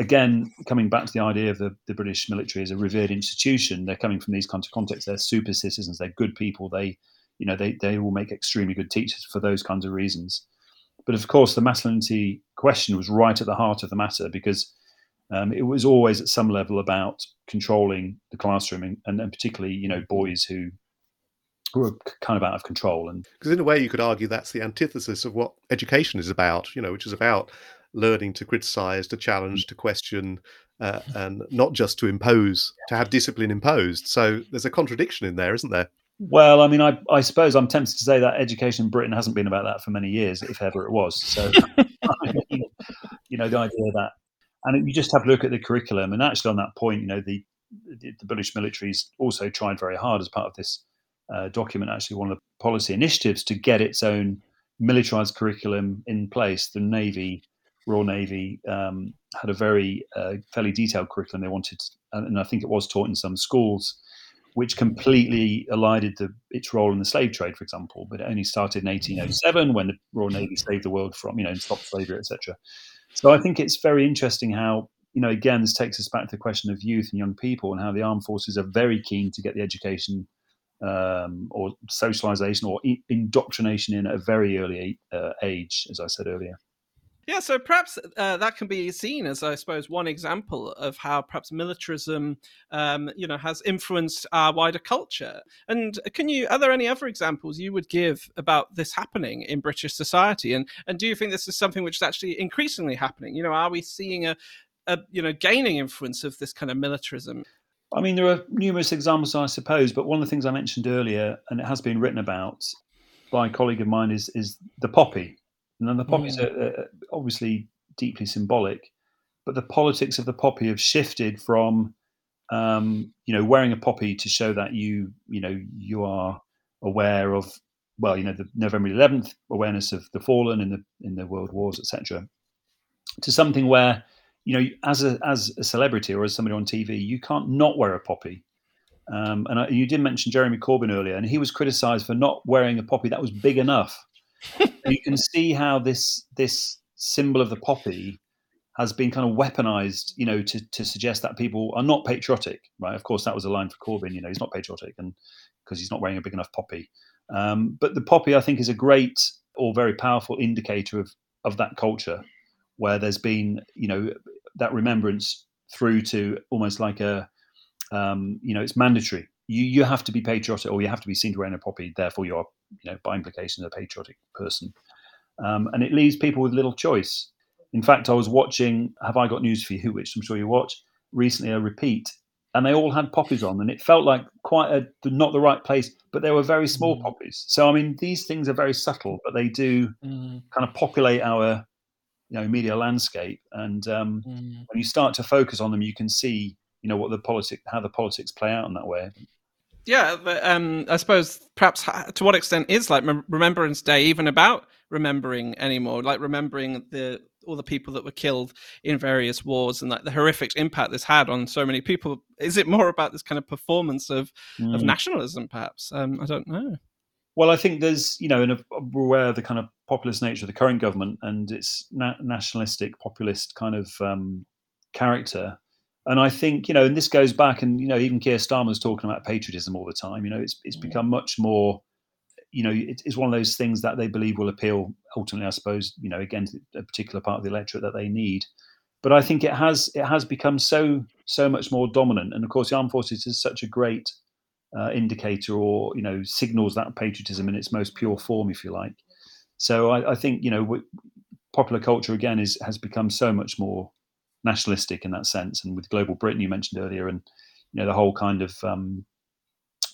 again coming back to the idea of the, the British military as a revered institution. They're coming from these kinds of contexts. They're super citizens. They're good people. They you know they, they will make extremely good teachers for those kinds of reasons but of course the masculinity question was right at the heart of the matter because um, it was always at some level about controlling the classroom and, and, and particularly you know boys who were kind of out of control and because in a way you could argue that's the antithesis of what education is about you know which is about learning to criticize to challenge to question uh, and not just to impose to have discipline imposed. So there's a contradiction in there isn't there? Well, I mean, I, I suppose I'm tempted to say that education in Britain hasn't been about that for many years, if ever it was. So, [LAUGHS] you know, the idea that, and you just have to look at the curriculum. And actually, on that point, you know, the the, the British military's also tried very hard as part of this uh, document. Actually, one of the policy initiatives to get its own militarized curriculum in place. The Navy, Royal Navy, um, had a very uh, fairly detailed curriculum they wanted, and I think it was taught in some schools which completely elided the, its role in the slave trade, for example. But it only started in 1807 when the Royal Navy saved the world from, you know, and stopped slavery, etc. So I think it's very interesting how, you know, again, this takes us back to the question of youth and young people and how the armed forces are very keen to get the education um, or socialization or indoctrination in at a very early uh, age, as I said earlier. Yeah, so perhaps uh, that can be seen as, I suppose, one example of how perhaps militarism, um, you know, has influenced our wider culture. And can you, are there any other examples you would give about this happening in British society? And and do you think this is something which is actually increasingly happening? You know, are we seeing a, a you know, gaining influence of this kind of militarism? I mean, there are numerous examples, I suppose, but one of the things I mentioned earlier, and it has been written about by a colleague of mine, is is the poppy and the poppies mm. are, obviously deeply symbolic, but the politics of the poppy have shifted from, um, you know, wearing a poppy to show that you, you know, you are aware of, well, you know, the November 11th awareness of the fallen in the in the world wars, etc., to something where, you know, as a as a celebrity or as somebody on TV, you can't not wear a poppy. Um, and I, you did mention Jeremy Corbyn earlier, and he was criticised for not wearing a poppy that was big enough you can see how this this symbol of the poppy has been kind of weaponized, you know, to, to suggest that people are not patriotic, right? Of course, that was a line for Corbyn, you know, he's not patriotic and because he's not wearing a big enough poppy. Um, but the poppy, I think, is a great or very powerful indicator of of that culture, where there's been, you know, that remembrance through to almost like a, um, you know, it's mandatory. You you have to be patriotic, or you have to be seen to wearing a poppy. Therefore, you're you know, by implication, a patriotic person. Um, and it leaves people with little choice. In fact, I was watching Have I Got News for You, which I'm sure you watch recently, a repeat, and they all had poppies on, and it felt like quite a not the right place, but they were very small mm. poppies. So I mean, these things are very subtle, but they do mm. kind of populate our you know media landscape. And um, mm. when you start to focus on them, you can see you know what the politics, how the politics play out in that way. Yeah, but, um, I suppose perhaps to what extent is like Remembrance Day even about remembering anymore? Like remembering the all the people that were killed in various wars and like the horrific impact this had on so many people. Is it more about this kind of performance of mm. of nationalism? Perhaps um, I don't know. Well, I think there's, you know, and we're aware of the kind of populist nature of the current government and its na- nationalistic, populist kind of um, character. And I think, you know, and this goes back, and you know, even Keir Starmer's talking about patriotism all the time. You know, it's it's become much more, you know, it's one of those things that they believe will appeal ultimately, I suppose, you know, again, a particular part of the electorate that they need. But I think it has it has become so so much more dominant, and of course, the armed forces is such a great uh, indicator or you know signals that patriotism in its most pure form, if you like. So I, I think you know popular culture again is has become so much more nationalistic in that sense, and with global Britain you mentioned earlier, and you know the whole kind of um,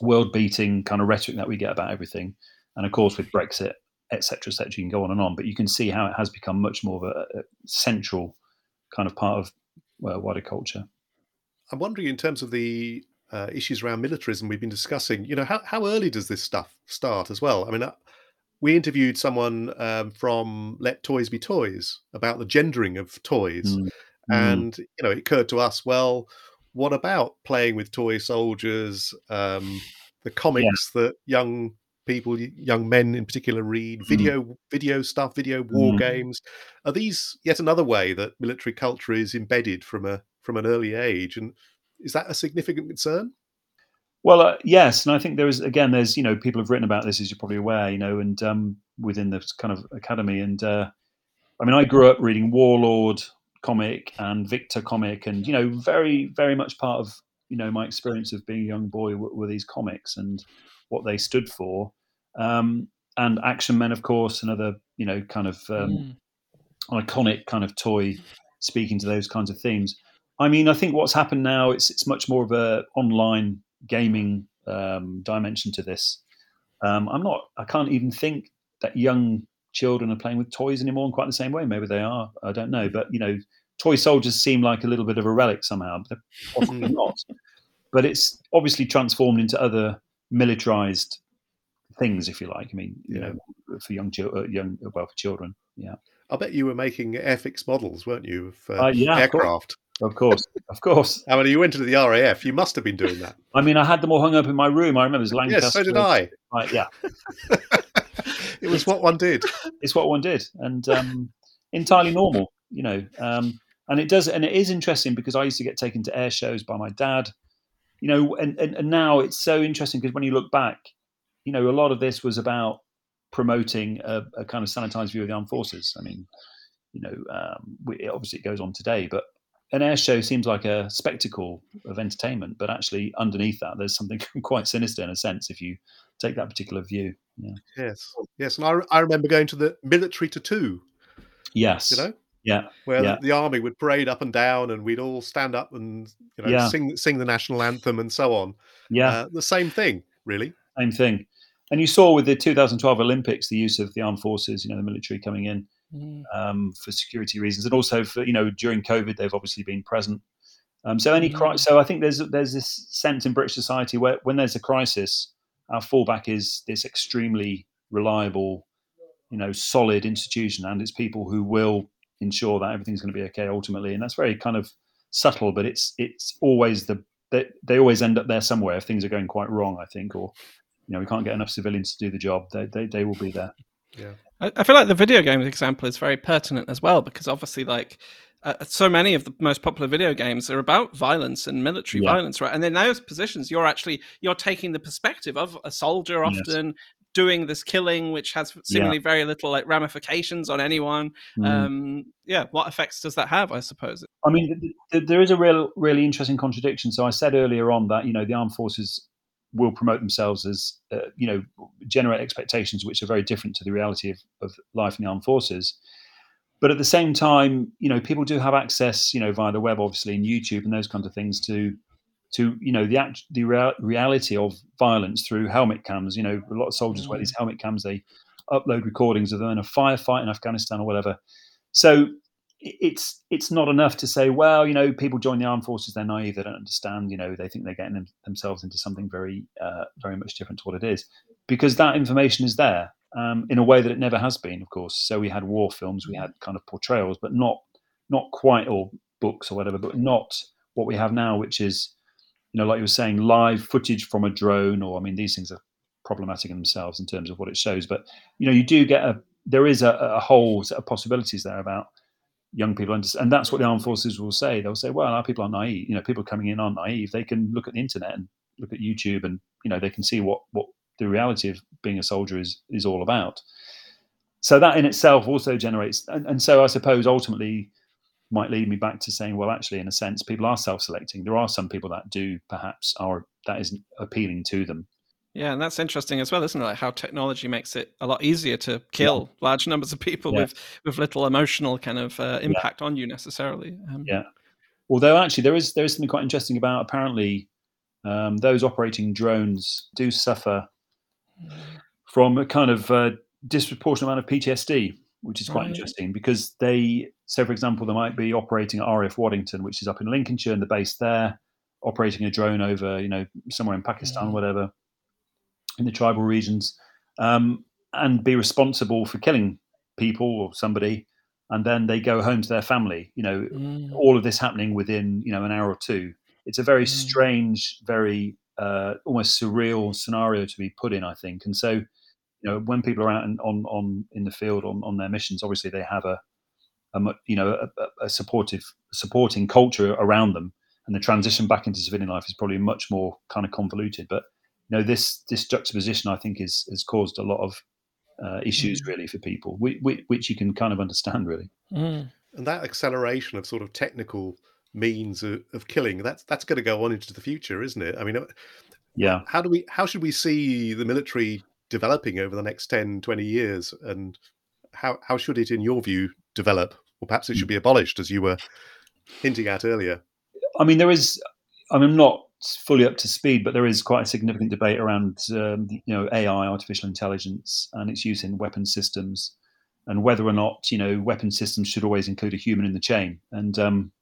world-beating kind of rhetoric that we get about everything, and of course with Brexit, etc., etc. You can go on and on, but you can see how it has become much more of a, a central kind of part of uh, wider culture. I'm wondering, in terms of the uh, issues around militarism we've been discussing. You know, how, how early does this stuff start as well? I mean, uh, we interviewed someone um, from Let Toys Be Toys about the gendering of toys. Mm. And, you know, it occurred to us, well, what about playing with toy soldiers, um, the comics yeah. that young people, young men in particular, read, mm. video, mm. video stuff, video war mm. games? Are these yet another way that military culture is embedded from a from an early age? And is that a significant concern? Well, uh, yes, and I think there is again. There's you know people have written about this as you're probably aware, you know, and um, within the kind of academy. And uh, I mean, I grew up reading Warlord comic and Victor comic, and you know, very very much part of you know my experience of being a young boy were, were these comics and what they stood for. Um, and Action Men, of course, another you know kind of um, mm. iconic kind of toy speaking to those kinds of themes. I mean, I think what's happened now it's it's much more of a online gaming um, dimension to this. Um, I'm not. I can't even think that young children are playing with toys anymore in quite the same way. Maybe they are. I don't know. But you know, toy soldiers seem like a little bit of a relic somehow. But possibly not. But it's obviously transformed into other militarized things, if you like. I mean, you yeah. know, for young, uh, young, well, for children. Yeah. I bet you were making Airfix models, weren't you, of uh, uh, yeah, aircraft? Of course, of course. [LAUGHS] I mean, you went into the RAF. You must have been doing that. I mean, I had them all hung up in my room. I remember it was Lancaster. Yes, so did I. Right, yeah. [LAUGHS] it was what one did. [LAUGHS] It's what one did, and um, entirely normal, you know. Um, and it does, and it is interesting because I used to get taken to air shows by my dad, you know, and and, and now it's so interesting because when you look back, you know, a lot of this was about promoting a, a kind of sanitized view of the armed forces. I mean, you know, um, we, obviously it goes on today, but an air show seems like a spectacle of entertainment, but actually underneath that, there's something [LAUGHS] quite sinister in a sense if you take that particular view. Yeah. Yes, yes, and I, I remember going to the military tattoo. Yes, you know. Yeah, where yeah. The, the, army would parade up and down, and we'd all stand up and you know yeah. sing sing the national anthem and so on. Yeah, uh, the same thing, really. Same thing. And you saw with the 2012 Olympics the use of the armed forces, you know, the military coming in mm. um, for security reasons, and also for you know during COVID they've obviously been present. Um, so any mm. so I think there's there's this sense in British society where when there's a crisis, our fallback is this extremely reliable, you know, solid institution, and it's people who will ensure that everything's going to be okay ultimately, and that's very kind of subtle, but it's it's always the they, they always end up there somewhere if things are going quite wrong, I think, or you know we can't get enough civilians to do the job. They they, they will be there. Yeah. I, feel like the video games example is very pertinent as well because obviously, like, uh, so many of the most popular video games are about violence and military yeah. violence, right? And in those positions, you're actually you're taking the perspective of a soldier often yes. doing this killing, which has seemingly yeah. very little like ramifications on anyone. Mm. Um, yeah, what effects does that have? I suppose. I mean, th- th- there is a real, really interesting contradiction. So I said earlier on that you know the armed forces will promote themselves as uh, you know generate expectations which are very different to the reality of, of life in the armed forces but at the same time you know people do have access you know via the web obviously and youtube and those kinds of things to to you know the act, the rea- reality of violence through helmet cams you know a lot of soldiers mm-hmm. wear these mm. helmet cams they upload recordings of them in a firefight in afghanistan or whatever so it's it's not enough to say, well, you know, people join the armed forces, they're naive, they don't understand, you know, they think they're getting them, themselves into something very, uh, very much different to what it is, because that information is there um, in a way that it never has been, of course. So we had war films, we had kind of portrayals, but not not quite, or books or whatever, but not what we have now, which is, you know, like you were saying, live footage from a drone, or I mean, these things are problematic in themselves in terms of what it shows, but you know, you do get a there is a, a whole set of possibilities there about young people and that's what the armed forces will say. They'll say well our people are naive you know people coming in are naive. They can look at the internet and look at youtube and you know they can see what what the reality of being a soldier is is all about so that in itself also generates and, and so i suppose ultimately might lead me back to saying well actually in a sense people are self-selecting there are some people that do perhaps are that isn't appealing to them yeah, and that's interesting as well, isn't it? Like how technology makes it a lot easier to kill yeah. large numbers of people yeah. with with little emotional kind of uh, impact yeah. on you necessarily. Um, yeah. Although actually, there is there is something quite interesting about apparently um, those operating drones do suffer from a kind of uh, disproportionate amount of PTSD, which is quite right. interesting because they. So, for example, they might be operating at RAF Waddington, which is up in Lincolnshire, and the base there, operating a drone over, you know, somewhere in Pakistan, whatever in the tribal regions um, and be responsible for killing people or somebody and then they go home to their family you know mm. all of this happening within you know an hour or two it's a very mm. strange very uh, almost surreal scenario to be put in i think and so you know when people are out in, on on in the field on, on their missions obviously they have a, a you know a, a supportive supporting culture around them and the transition back into civilian life is probably much more kind of convoluted but you know this this juxtaposition I think is has caused a lot of uh, issues mm. really for people, which, which, you can kind of understand really. Mm. And that acceleration of sort of technical means of, of, killing that's that's going to go on into the future, isn't it? I mean, uh, yeah. How do we how should we see the military developing over the next 10, 20 years, and how how should it, in your view, develop? Or perhaps it should be abolished, as you were hinting at earlier. I mean, there is. I mean, I'm not fully up to speed, but there is quite a significant debate around um, you know AI, artificial intelligence, and its use in weapon systems, and whether or not you know weapon systems should always include a human in the chain. And um,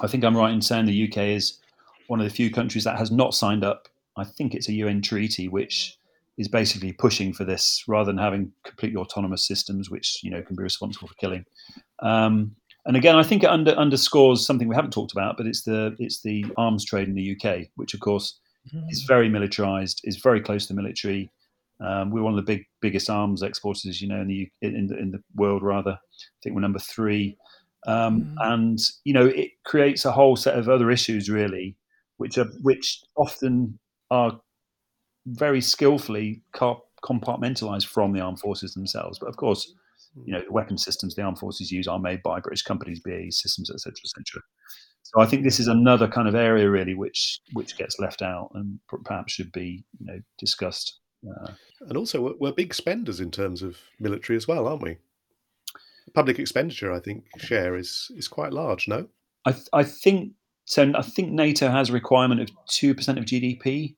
I think I'm right in saying the UK is one of the few countries that has not signed up. I think it's a UN treaty which is basically pushing for this rather than having completely autonomous systems which you know can be responsible for killing. Um, and again, I think it under, underscores something we haven't talked about, but it's the it's the arms trade in the UK, which of course mm. is very militarized, is very close to the military. Um, we're one of the big biggest arms exporters, you know, in the in the, in the world. Rather, I think we're number three, um, mm. and you know, it creates a whole set of other issues, really, which are which often are very skillfully compartmentalized from the armed forces themselves. But of course, you know, the weapon systems the armed forces use are made by British companies, BAE Systems, etc., etc. So I think this is another kind of area really which which gets left out and perhaps should be you know discussed. Uh, and also, we're, we're big spenders in terms of military as well, aren't we? Public expenditure, I think, share is is quite large. No, I I think so. I think NATO has a requirement of two percent of GDP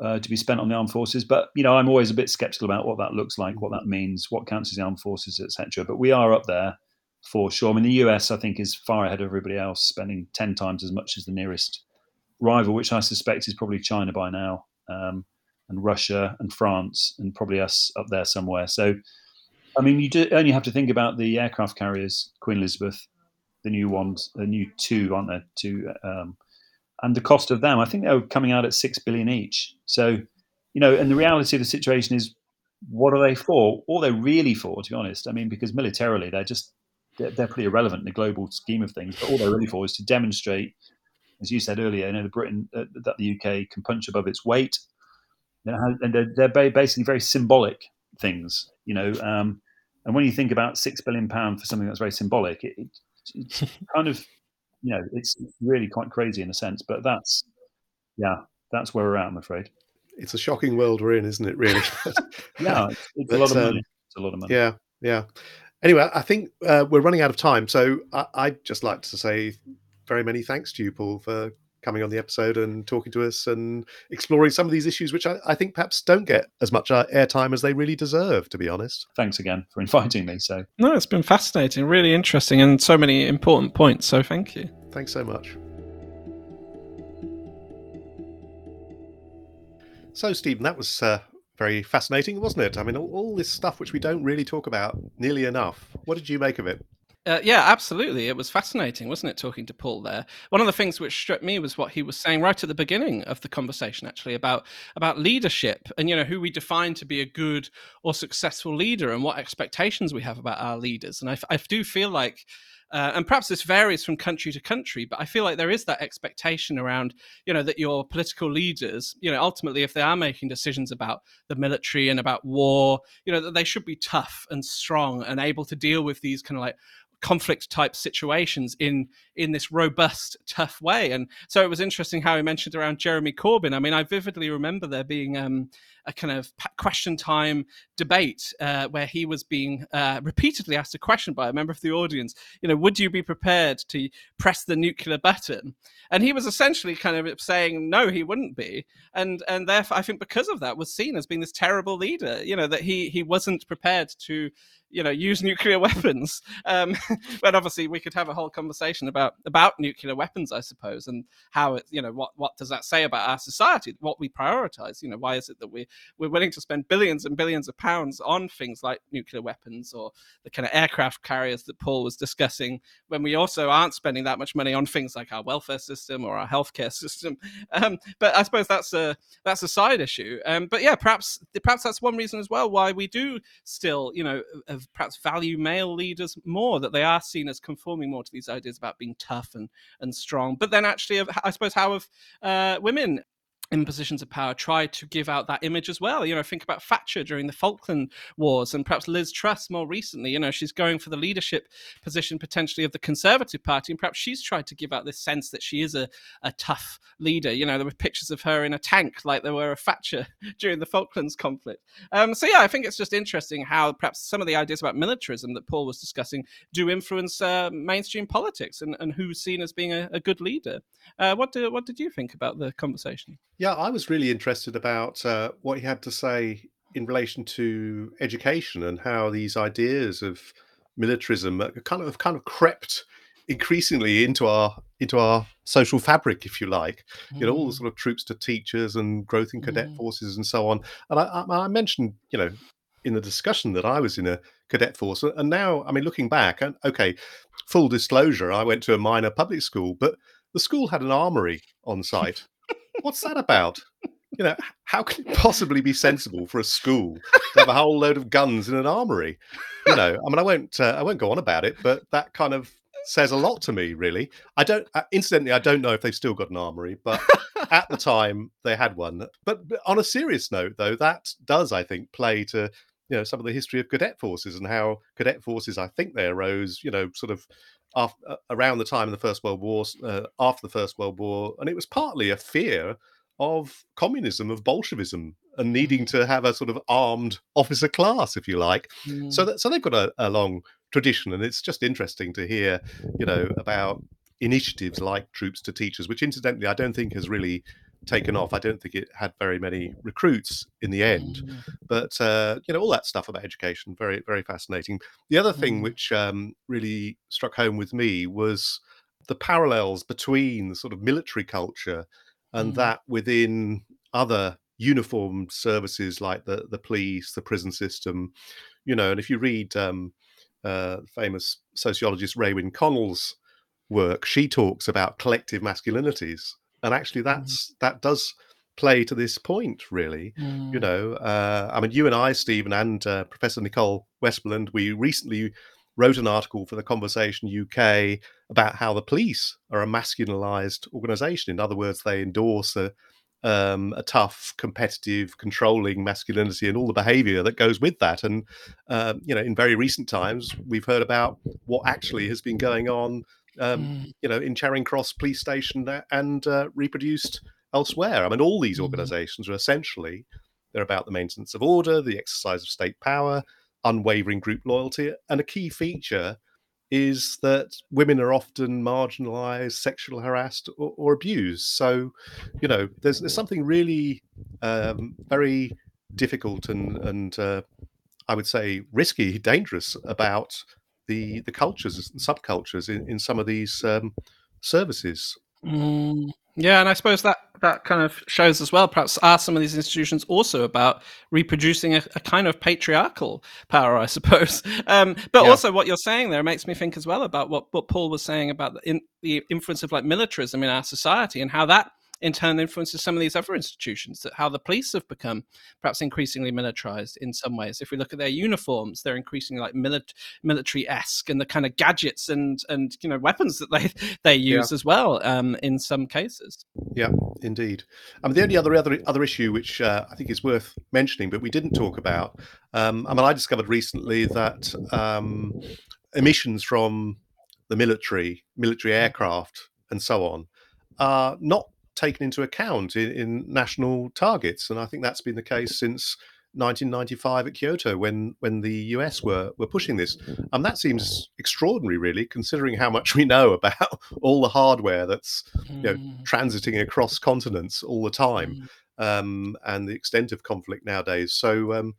uh, to be spent on the armed forces. But you know, I'm always a bit skeptical about what that looks like, what that means, what counts as the armed forces, etc. But we are up there for sure. I mean, the US, I think, is far ahead of everybody else, spending ten times as much as the nearest rival, which I suspect is probably China by now, um, and Russia and France, and probably us up there somewhere. So, I mean, you do only have to think about the aircraft carriers, Queen Elizabeth, the new ones, the new two, aren't there? Two um, and the cost of them, I think they were coming out at six billion each. So, you know, and the reality of the situation is, what are they for? All they're really for, to be honest. I mean, because militarily they're just they're, they're pretty irrelevant in the global scheme of things. But all they're really for is to demonstrate, as you said earlier, you know, the Britain uh, that the UK can punch above its weight, and they're, they're basically very symbolic things, you know. Um, and when you think about six billion pound for something that's very symbolic, it, it, it's [LAUGHS] kind of you know, it's really quite crazy in a sense. But that's, yeah, that's where we're at. I'm afraid. It's a shocking world we're in, isn't it? Really? [LAUGHS] [LAUGHS] yeah, it's, it's but, a lot of money. Um, it's a lot of money. Yeah, yeah. Anyway, I think uh, we're running out of time, so I, would just like to say very many thanks to you, Paul, for coming on the episode and talking to us and exploring some of these issues, which I, I think perhaps don't get as much uh, airtime as they really deserve, to be honest. Thanks again for inviting me. So, no, it's been fascinating, really interesting, and so many important points. So, thank you. Thanks so much. So, Stephen, that was uh, very fascinating, wasn't it? I mean, all, all, this stuff which we don't really talk about nearly enough. What did you make of it? Uh, yeah, absolutely. It was fascinating, wasn't it, talking to Paul there? One of the things which struck me was what he was saying right at the beginning of the conversation, actually, about about leadership and you know who we define to be a good or successful leader and what expectations we have about our leaders. And I, I do feel like uh, and perhaps this varies from country to country, but I feel like there is that expectation around, you know, that your political leaders, you know, ultimately, if they are making decisions about the military and about war, you know, that they should be tough and strong and able to deal with these kind of like conflict type situations in in this robust tough way. And so it was interesting how he mentioned around jeremy corbyn. I mean i vividly remember there being um, a kind of question time debate uh, where he was being uh, repeatedly asked a question by a member of the audience you know would you be prepared to press the nuclear button? And he was essentially kind of saying no he wouldn't be. And and therefore i think because of that was seen as being this terrible leader you know that he he wasn't prepared to you know use nuclear [LAUGHS] weapons. Um, [LAUGHS] but obviously we could have a whole conversation about about nuclear weapons i suppose and how it you know what what does that say about our society what we prioritize? You know why is it that we we're willing to spend billions and billions of pounds on things like nuclear weapons or the kind of aircraft carriers that paul was discussing when we also aren't spending that much money on things like our welfare system or our healthcare [LAUGHS] system? Um, but i suppose that's a that's a side issue. Um, but yeah perhaps perhaps that's one reason as well why we do still you know perhaps value male leaders more, that they are seen as conforming more to these ideas about being tough and, and strong. But then actually, I suppose, how have uh, women in positions of power tried to give out that image as well. You know, think about Thatcher during the Falkland Wars and perhaps Liz Truss more recently. You know, she's going for the leadership position potentially of the Conservative Party, and perhaps she's tried to give out this sense that she is a, a tough leader. You know, there were pictures of her in a tank like there were of Thatcher [LAUGHS] during the Falklands conflict. Um, so, yeah, I think it's just interesting how perhaps some of the ideas about militarism that Paul was discussing do influence uh, mainstream politics and, and who's seen as being a, a good leader. Uh, what, did, what did you think about the conversation? Yeah, I was really interested about uh, what he had to say in relation to education and how these ideas of militarism kind of kind of crept increasingly into our into our social fabric, if you like. Mm. You know, all the mm. sort of troops to teachers and growth in cadet mm. forces and so on. And I, I, I, mentioned, you know, in the discussion that I was in a cadet force, and now, I mean, looking back, and okay, full disclosure, I went to a minor public school, but the school had an armory on [LAUGHS] site what's that about? You know, how can it possibly be sensible for a school to have a whole load of guns in an armory? You know, I mean, I won't, uh, I won't go on about it, but that kind of says a lot to me, really. I don't, uh, incidentally, I don't know if they've still got an armory, but at the time they had one. But, but on a serious note, though, that does, I think, play to you know some of the history of cadet forces and how cadet forces, I think, they arose, you know, sort of after, uh, around the time of the First World War, uh, after the First World War, and it was partly a fear of communism, of Bolshevism, and needing to have a sort of armed officer class, if you like. Mm. So that so they've got a, a long tradition, and it's just interesting to hear, you know, about initiatives like Troops to Teachers, which incidentally I don't think has really taken off. I don't think it had very many recruits in the end, mm. but uh, you know all that stuff about education, very very fascinating. The other thing mm. which um, really struck home with me was the parallels between the sort of military culture and mm. that within other uniformed services like the the police, the prison system, you know. And if you read um, uh, famous sociologist Raewyn Connell's work, she talks about collective masculinities and actually mm. that's mm. that does play to this point really mm. you know uh, i mean you and i stephen and uh, professor nicole westmarland we recently wrote an article for the conversation uk about how the police are a masculinized organization in other words they endorse a, um, a tough, competitive, controlling masculinity and all the behavior that goes with that. And, uh, you know, in very recent times, we've heard about what actually has been going on um, mm. you know, in Charing Cross Police Station and uh, reproduced elsewhere. I mean, all these mm. organisations are essentially they're about the maintenance of order, the exercise of state power, unwavering group loyalty, and a key feature is that women are often marginalized, sexually harassed, or, or abused. So, you know, there's, there's something really um, very difficult and, and uh, I would say risky, dangerous about the the cultures and subcultures in, in some of these um, services. Mm, yeah, and I suppose that that kind of shows as well. Perhaps are some of these institutions also about reproducing a, a kind of patriarchal power, I suppose. [LAUGHS] Um, but yeah. also, what you're saying there makes me think as well about what, what Paul was saying about the, in, the influence of like militarism in our society and how that in turn influences some of these other institutions that how the police have become perhaps increasingly militarized in some ways. If we look at their uniforms they're increasingly like milit- military-esque and the kind of gadgets and and you know weapons that they [LAUGHS] they use yeah. as well um, in some cases. Yeah indeed. I mean the only other other, other issue which uh, i think is worth mentioning but we didn't talk about um, i mean i discovered recently that um, emissions from the military military aircraft and so on are not taken into account in, in national targets, and I think that's been the case since 1995 at Kyoto when when the US were were pushing this. And that seems extraordinary, really, considering how much [LAUGHS] we know about all the hardware that's you know transiting across continents all the time. Um, and the extent of conflict nowadays. So um.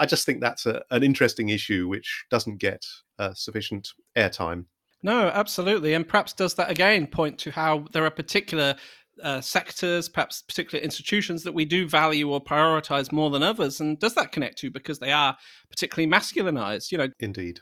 I just think that's a, an interesting issue which doesn't get uh, sufficient airtime. No, absolutely. And perhaps does that again point to how there are particular uh, sectors, perhaps particular institutions that we do value or prioritize more than others? And does that connect to because they are particularly masculinized? You know, indeed.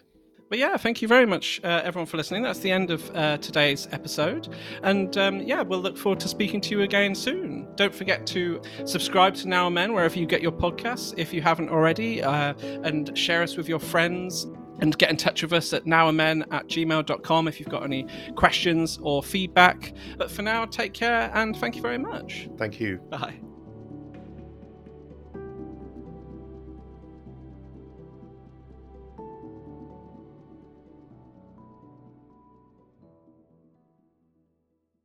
But yeah, thank you very much, uh, everyone, for listening. That's the end of uh, today's episode. And um, yeah, we'll look forward to speaking to you again soon. Don't forget to subscribe to Now and Men wherever you get your podcasts if you haven't already, uh, and share us with your friends and get in touch with us at nowandmen at gmail.com if you've got any questions or feedback. But for now, take care and thank you very much. Thank you. Bye.